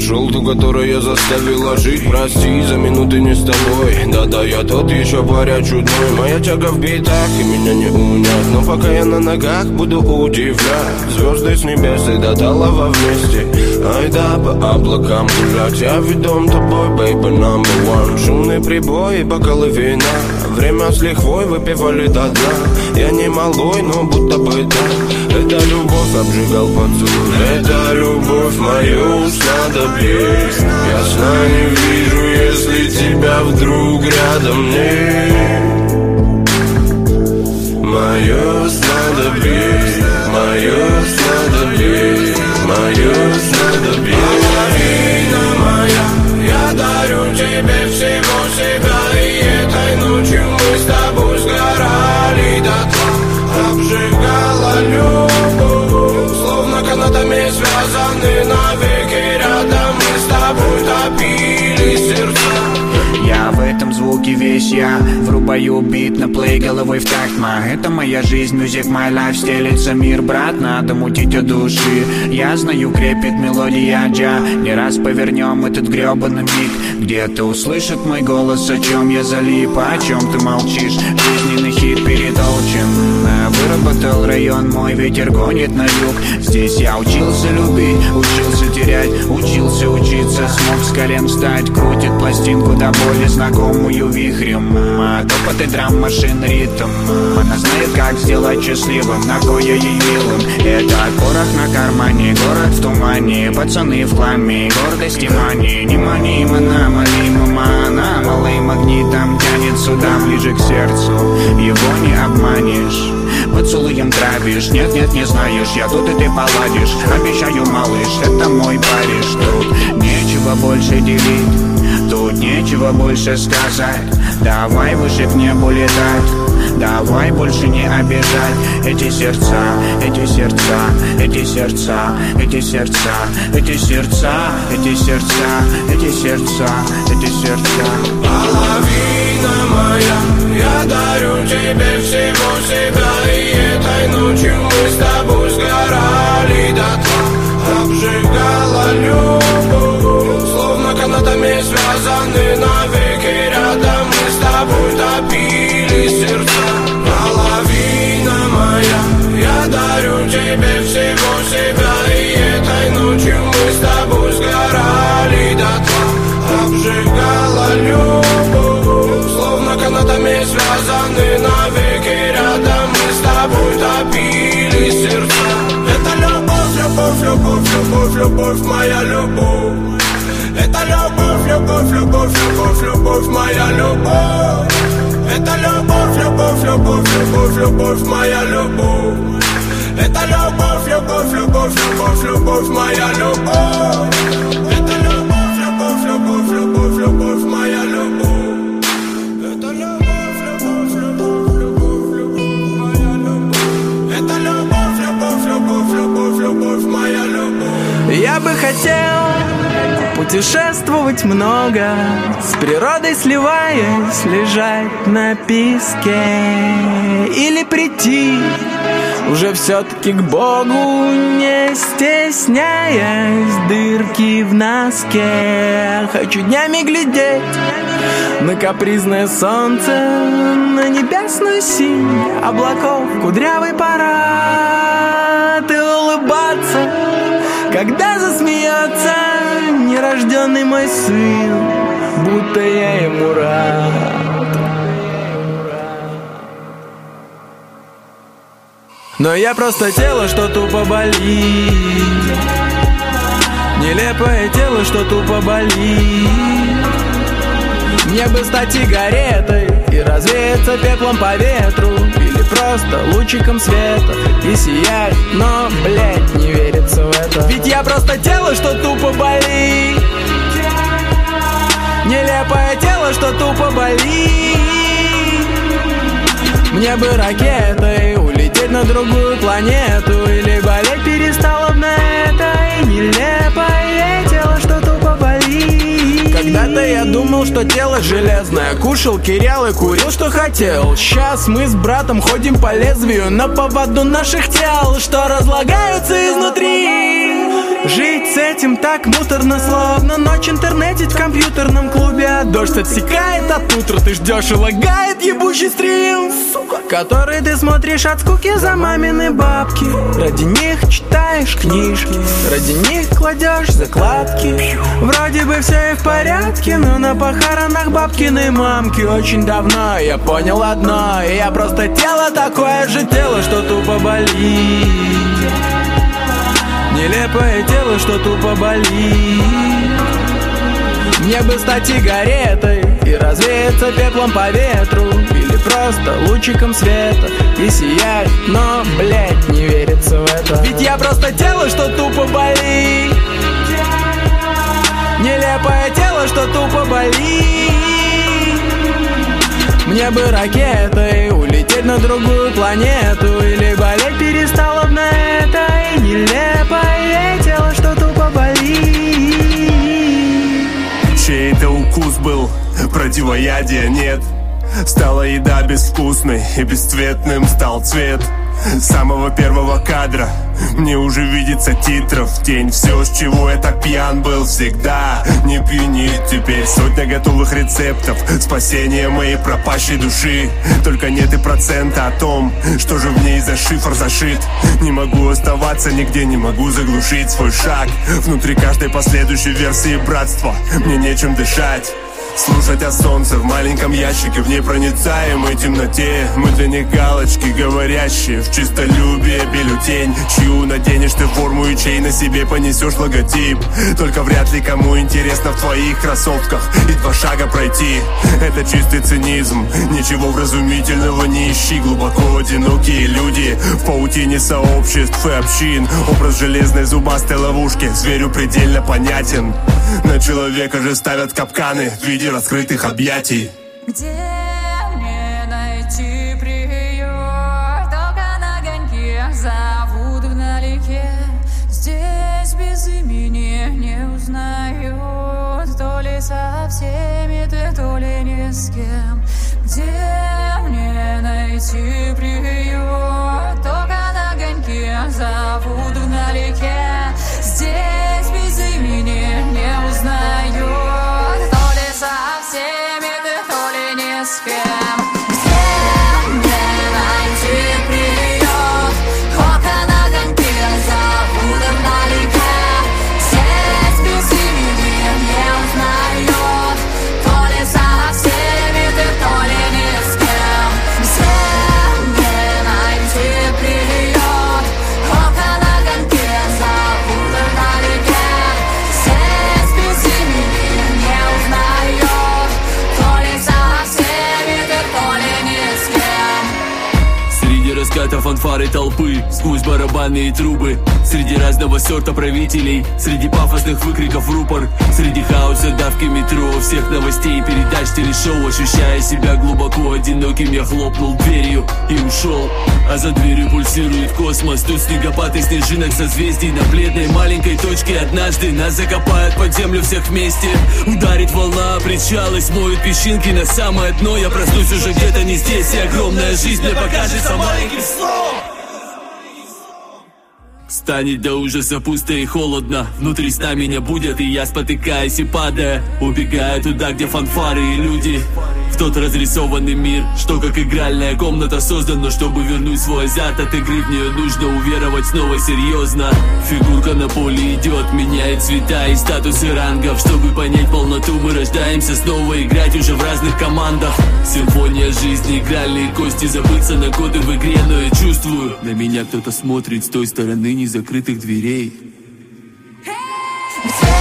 нашел ту, которая заставила жить Прости за минуты не с тобой. Да-да, я тот еще паря чудной. Моя тяга в битах и меня не унять. Но пока я на ногах буду удивлять. Звезды с небес и до талого вместе. Ай да, по облакам гулять. Я ведом тобой, baby, number one. Шумные прибои, бокалы вина. Время с лихвой выпивали до дна. Я не малой, но будто бы да. Это любовь обжигал поцелуй. Это любовь мою снадобье Я сна не вижу, если тебя вдруг рядом нет. Мое снадобье, мое снадобье, я Врубаю бит на плей головой в такт ма Это моя жизнь, music my life Стелится мир, брат, надо мутить от души. Я знаю, крепит мелодия джа. Не раз повернем этот гребаный миг. Где-то услышит мой голос, о чем я залип О чем ты молчишь, жизненный хит перетолчен. Выработал район, мой ветер гонит на юг. Здесь я учился любить, учился терять Учился учиться, смог с колен встать Крутит пластинку до боли, знакомую вихрем А Топот и драм машин ритм. Она знает, как сделать счастливым Ногой я ей милым. Это порох на кармане, город в тумане. Пацаны в хламе, гордость и мания Не мани, мана, мали, мама Она малым магнитом тянет сюда, ближе к сердцу. Его не обманешь. Поцелуем травишь, нет-нет, не знаешь Я тут и ты поладишь, обещаю, малыш Это мой Париж, тут нечего больше делить Тут нечего больше сказать Давай выше к небу летать Давай больше не обижать Эти сердца, эти сердца, эти сердца, эти сердца, эти сердца, эти сердца, эти сердца, эти сердца. Половина себя И этой ночью мы с тобой сгорали до тла Обжигала любовь, словно канатами связаны навеки Рядом мы с тобой топили сердца Это любовь, любовь, любовь, любовь, любовь, моя любовь Это любовь, любовь, любовь, любовь, любовь, моя любовь Это любовь, любовь, любовь, любовь, любовь, моя любовь Это любовь, любовь, любовь, любовь, любовь, моя любовь Это любовь, любовь, любовь, любовь, любовь, моя любовь любовь, любовь, любовь, любовь, любовь, любовь любовь, любовь, любовь, любовь, любовь, моя любовь Я бы хотел путешествовать много С природой сливаясь, лежать на песке Или прийти уже все-таки к Богу Не стесняясь дырки в носке. Хочу днями глядеть на капризное солнце На небесную синь облаков кудрявый парад И улыбаться, когда засмеется Нерожденный мой сын Будто я ему рад Но я просто тело, что тупо болит. Нелепое тело, что тупо болит. Мне бы стать сигаретой И развеяться пеплом по ветру. Или просто лучиком света И сиять, но, блядь, не верится в это. Ведь я просто тело, что тупо болит. Нелепое тело, что тупо болит. Мне бы ракетой улететь на другую планету Или болеть перестало бы на этой нелепое тело, что тупо болит. Когда-то я думал, что тело железное Кушал кирял и курил, что хотел. Сейчас мы с братом ходим по лезвию На поводу наших тел, что разлагаются изнутри Жить с этим так муторно, словно ночь интернетить в компьютерном клубе. Дождь отсекает от утра, ты ждешь и лагает ебучий стрим Который ты смотришь от скуки за мамины бабки. Ради них читаешь книжки. Ради них кладешь закладки. Вроде бы все и в порядке Но на похоронах бабкины мамки. Очень давно я понял одно. И я просто тело такое же тело, что тупо болит Нелепое тело, что тупо болит. Мне бы стать сигаретой И развеяться пеплом по ветру. Или просто лучиком света И сиять, но, блядь, не верится в это. Ведь я просто тело, что тупо болит. Нелепое тело, что тупо болит. Мне бы ракетой улететь на другую планету Или болеть перестало бы на этой нелепое тело, что тупо болит. Чей это укус был, противоядия нет. Стала еда безвкусной и бесцветным стал цвет самого первого кадра. Мне уже видится титров тень. Все, с чего я так пьян был всегда. Не пьянит теперь. Сотня готовых рецептов. Спасение моей пропащей души. Только нет и процента о том Что же в ней за шифр зашит. Не могу оставаться нигде Не могу заглушить свой шаг. Внутри каждой последующей версии братства. Мне нечем дышать Слушать о солнце в маленьком ящике В непроницаемой темноте. Мы для них галочки говорящие В чистолюбие бюллетень Чью наденешь ты форму и чей на себе понесешь логотип. Только вряд ли кому интересно в твоих кроссовках И два шага пройти. Это чистый цинизм Ничего вразумительного не ищи. Глубоко одинокие люди В паутине сообществ и общин. Образ железной зубастой ловушки Зверю предельно понятен. На человека же ставят капканы В виде раскрытых объятий Где мне найти приют? Только на огоньке зовут вдалеке Здесь без имени не узнают То ли со всеми то ли ни с кем Где мне найти приют? Только на огоньке зовут фанфары толпы Сквозь барабанные трубы. Среди разного сорта правителей Среди пафосных выкриков рупор. Среди хаоса давки метро Всех новостей и передач телешоу. Ощущая себя глубоко одиноким Я хлопнул дверью и ушел. А за дверью пульсирует космос. Тут снегопад и снежинок созвездий На бледной маленькой точке. Однажды Нас закопают под землю всех вместе. Ударит волна о причал и смоет песчинки на самое дно. Я проснусь уже где-то не здесь И огромная жизнь мне покажется маленьким сном Станет до ужаса пусто и холодно. Внутри сна меня будет, и я спотыкаясь и падая Убегаю туда, где фанфары и люди. В тот разрисованный мир, что как игральная комната создана Чтобы вернуть свой азарт от игры В нее нужно уверовать снова серьезно. Фигурка на поле идет, меняет цвета и статусы рангов. Чтобы понять полноту, мы рождаемся снова Играть уже в разных командах. Симфония жизни, игральные кости Забыться на годы в игре, но я чувствую. На меня кто-то смотрит с той стороны незакрытых дверей. Где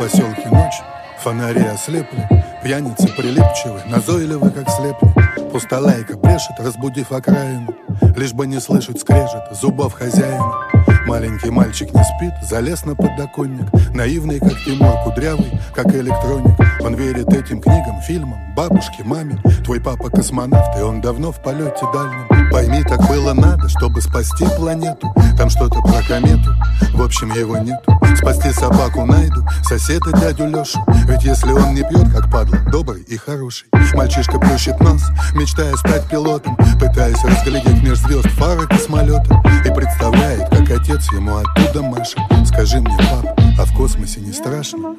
поселке ночь, фонари ослепли Пьяницы прилипчивы, назойливы, как слепли. Пустолайка брешет, разбудив окраину Лишь бы не слышать скрежет зубов хозяина Маленький мальчик не спит, залез на подоконник. Наивный, как Тимур, кудрявый, как электроник. Он верит этим книгам, фильмам, бабушке, маме. Твой папа космонавт, и он давно в полете дальнем. Пойми, так было надо, чтобы спасти планету. Там что-то про комету, в общем его нету. Спасти собаку найду, соседа дядю Лешу Ведь если он не пьет, как падла, добрый и хороший. Мальчишка плющит нос, мечтая стать пилотом Пытаясь разглядеть меж звезд фары космолета И представляет, как отец ему оттуда машет Скажи мне, пап, а в космосе не страшно?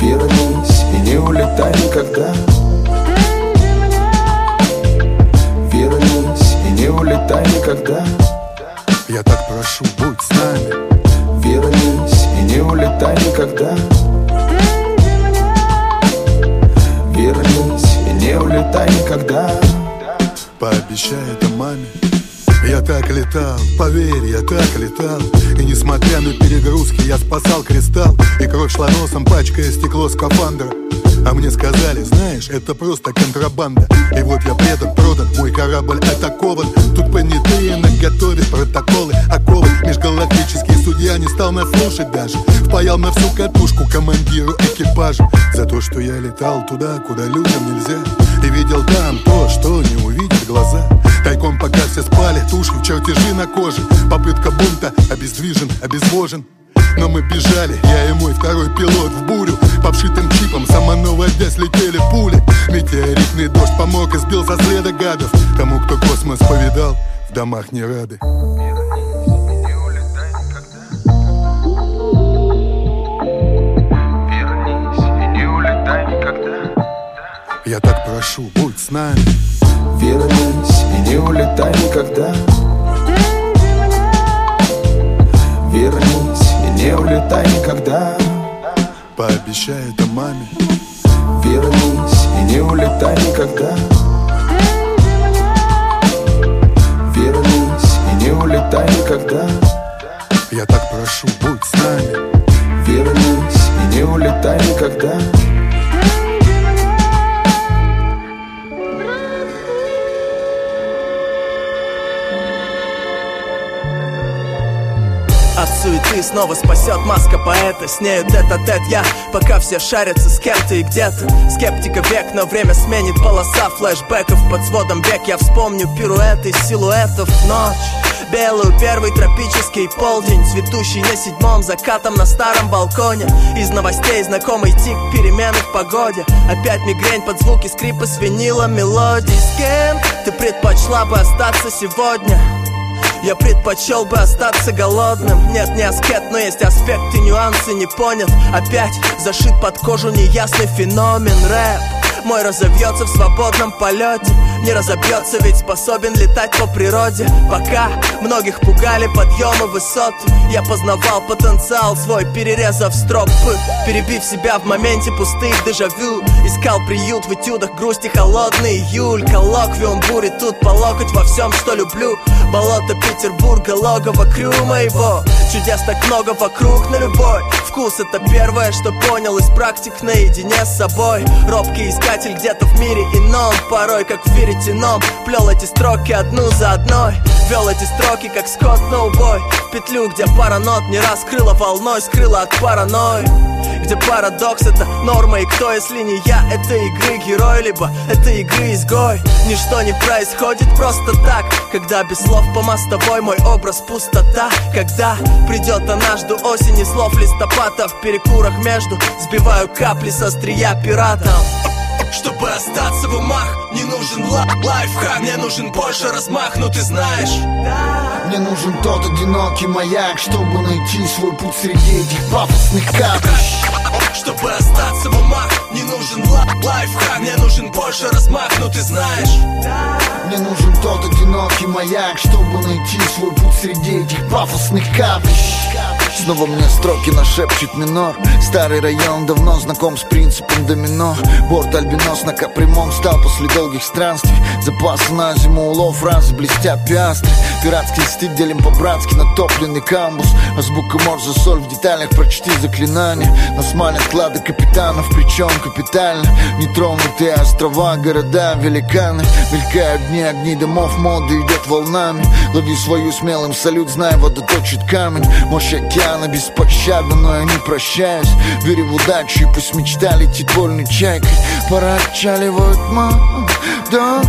Вернись и не улетай никогда. Вернись и не улетай никогда. Я так прошу, будь с нами. Вернись и не улетай никогда. Вернись и не улетай никогда. Пообещай это маме я так летал, поверь, я так летал. И несмотря на перегрузки, я спасал кристалл. И кровь шла носом, пачкая стекло скафандра. А мне сказали, знаешь, это просто контрабанда. И вот я предан, продан, мой корабль атакован. Тут понятые наготове протоколы, оковы Межгалактический судья не стал нас слушать даже. Впаял на всю катушку командиру экипажа. За то, что я летал туда, куда людям нельзя. И видел там все спали, туши, чертежи на коже. Попытка бунта, обездвижен, обезвожен. Но мы бежали, я и мой второй пилот в бурю. По вшитым чипам, самонаводясь, летели пули. Метеоритный дождь помог и сбил со следа гадов. Тому, кто космос повидал, в домах не рады. Я так прошу, будь с нами Вернись и не улетай никогда. Вернись и не улетай никогда. Пообещай это маме. Вернись и не улетай никогда. Вернись и не улетай никогда. Я так прошу, будь с нами. Вернись и не улетай никогда От суеты снова спасет. Маска поэта С нею тет-а-тет я, пока все шарятся с кем-то и где-то Скептика век, но время сменит полоса флешбеков. Под сводом век я вспомню пируэты силуэтов. Ночь Белую первый тропический полдень. Цветущий на седьмом закатом на старом балконе. Из новостей знакомый тик перемены в погоде. Опять мигрень под звуки скрипа с винила мелодий С кем ты предпочла бы остаться сегодня? Я предпочел бы остаться голодным. Нет, не аскет, но есть аспекты, нюансы не понят. Опять зашит под кожу неясный феномен. Рэп мой разовьется в свободном полете Не разобьется, ведь способен летать по природе. Пока многих пугали подъемы высоты Я познавал потенциал свой, перерезав стропы. Перебив себя в моменте пустых дежавю Искал приют в этюдах грусти холодный. Июль Коллоквиум бури тут по локоть во всем, что люблю. Болото Петербурга, логово крю моего Чудес так много вокруг на любой Вкус. Это первое, что понял из практик наедине с собой. Робкий искатель где-то в мире ином Порой, как в веретеном Плел эти строки одну за одной. Вел эти строки, как Скотт на убой. Петлю, где пара нот не раскрыла волной Скрыла от паранойи. Где парадокс это норма И кто, если не я, это игры герой Либо это игры изгой. Ничто не происходит просто так Когда без слов по мостовой мой образ пустота. Когда придет однажды осень и слов листопада В перекурах между сбиваю капли со острия пиратом остаться в умах, не нужен ла лайфхак Мне нужен больше размах, ну ты знаешь. Мне нужен тот одинокий маяк Чтобы найти свой путь среди этих пафосных капищ Чтобы остаться в умах, не нужен ла лайфхак Мне нужен больше размах, ну ты знаешь. Мне нужен тот одинокий маяк Чтобы найти свой путь среди этих пафосных капищ Снова мне строки нашепчет минор. Старый район давно знаком с принципом домино. Борт альбинос на капремонт стал после долгих странствий. Запасы на зиму улов раз блестят пиастры. Пиратский стиль делим по-братски натопленный камбус. Азбука морзе соль в деталях прочти заклинания. Нас манят клады капитанов, причем капитально. Нетронутые острова, города, великаны. Мелькают дни, огни домов, моды идет волнами. Лови свою смелым салют, знай, вода точит камень. Мощь океана беспощадна, но я не прощаюсь. Верю в удачу и пусть мечта летит вольной чайкой Пора отчаливать мам, да,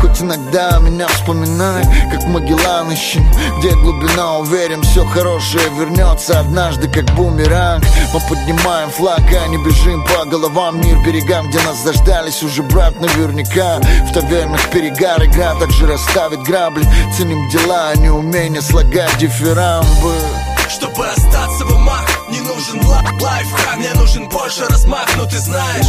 Хоть иногда меня вспоминай, как Магеллан ищем Где глубина, уверен, все хорошее вернется однажды, как бумеранг. Мы поднимаем флаг, а не бежим по головам Мир берегам, где нас заждались уже брат наверняка. В тавернах перегар, игра также расставит грабли. Ценим дела, а не умение слагать дифирамбы Чтобы остаться в умах, не нужен ла- лайфхак Мне нужен больше размах, но ты знаешь.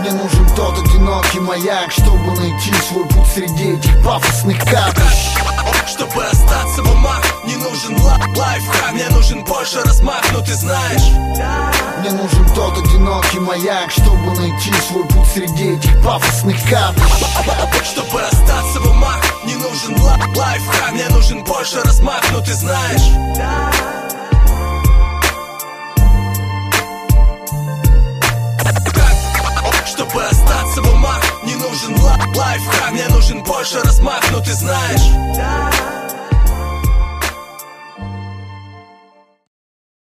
Мне нужен тот одинокий маяк, чтобы найти свой путь среди этих пафосных каприщ Чтобы остаться в умах, не нужен ла- лайфхак Мне нужен больше размах, но ты знаешь. Мне нужен тот одинокий маяк, чтобы найти свой путь среди этих пафосных каприщ Чтобы остаться в умах, нужен ла- лайфхак Мне нужен больше размах, но ты знаешь. Чтобы остаться в умах, не нужен ла- лайфхак Мне нужен больше размах, но ты знаешь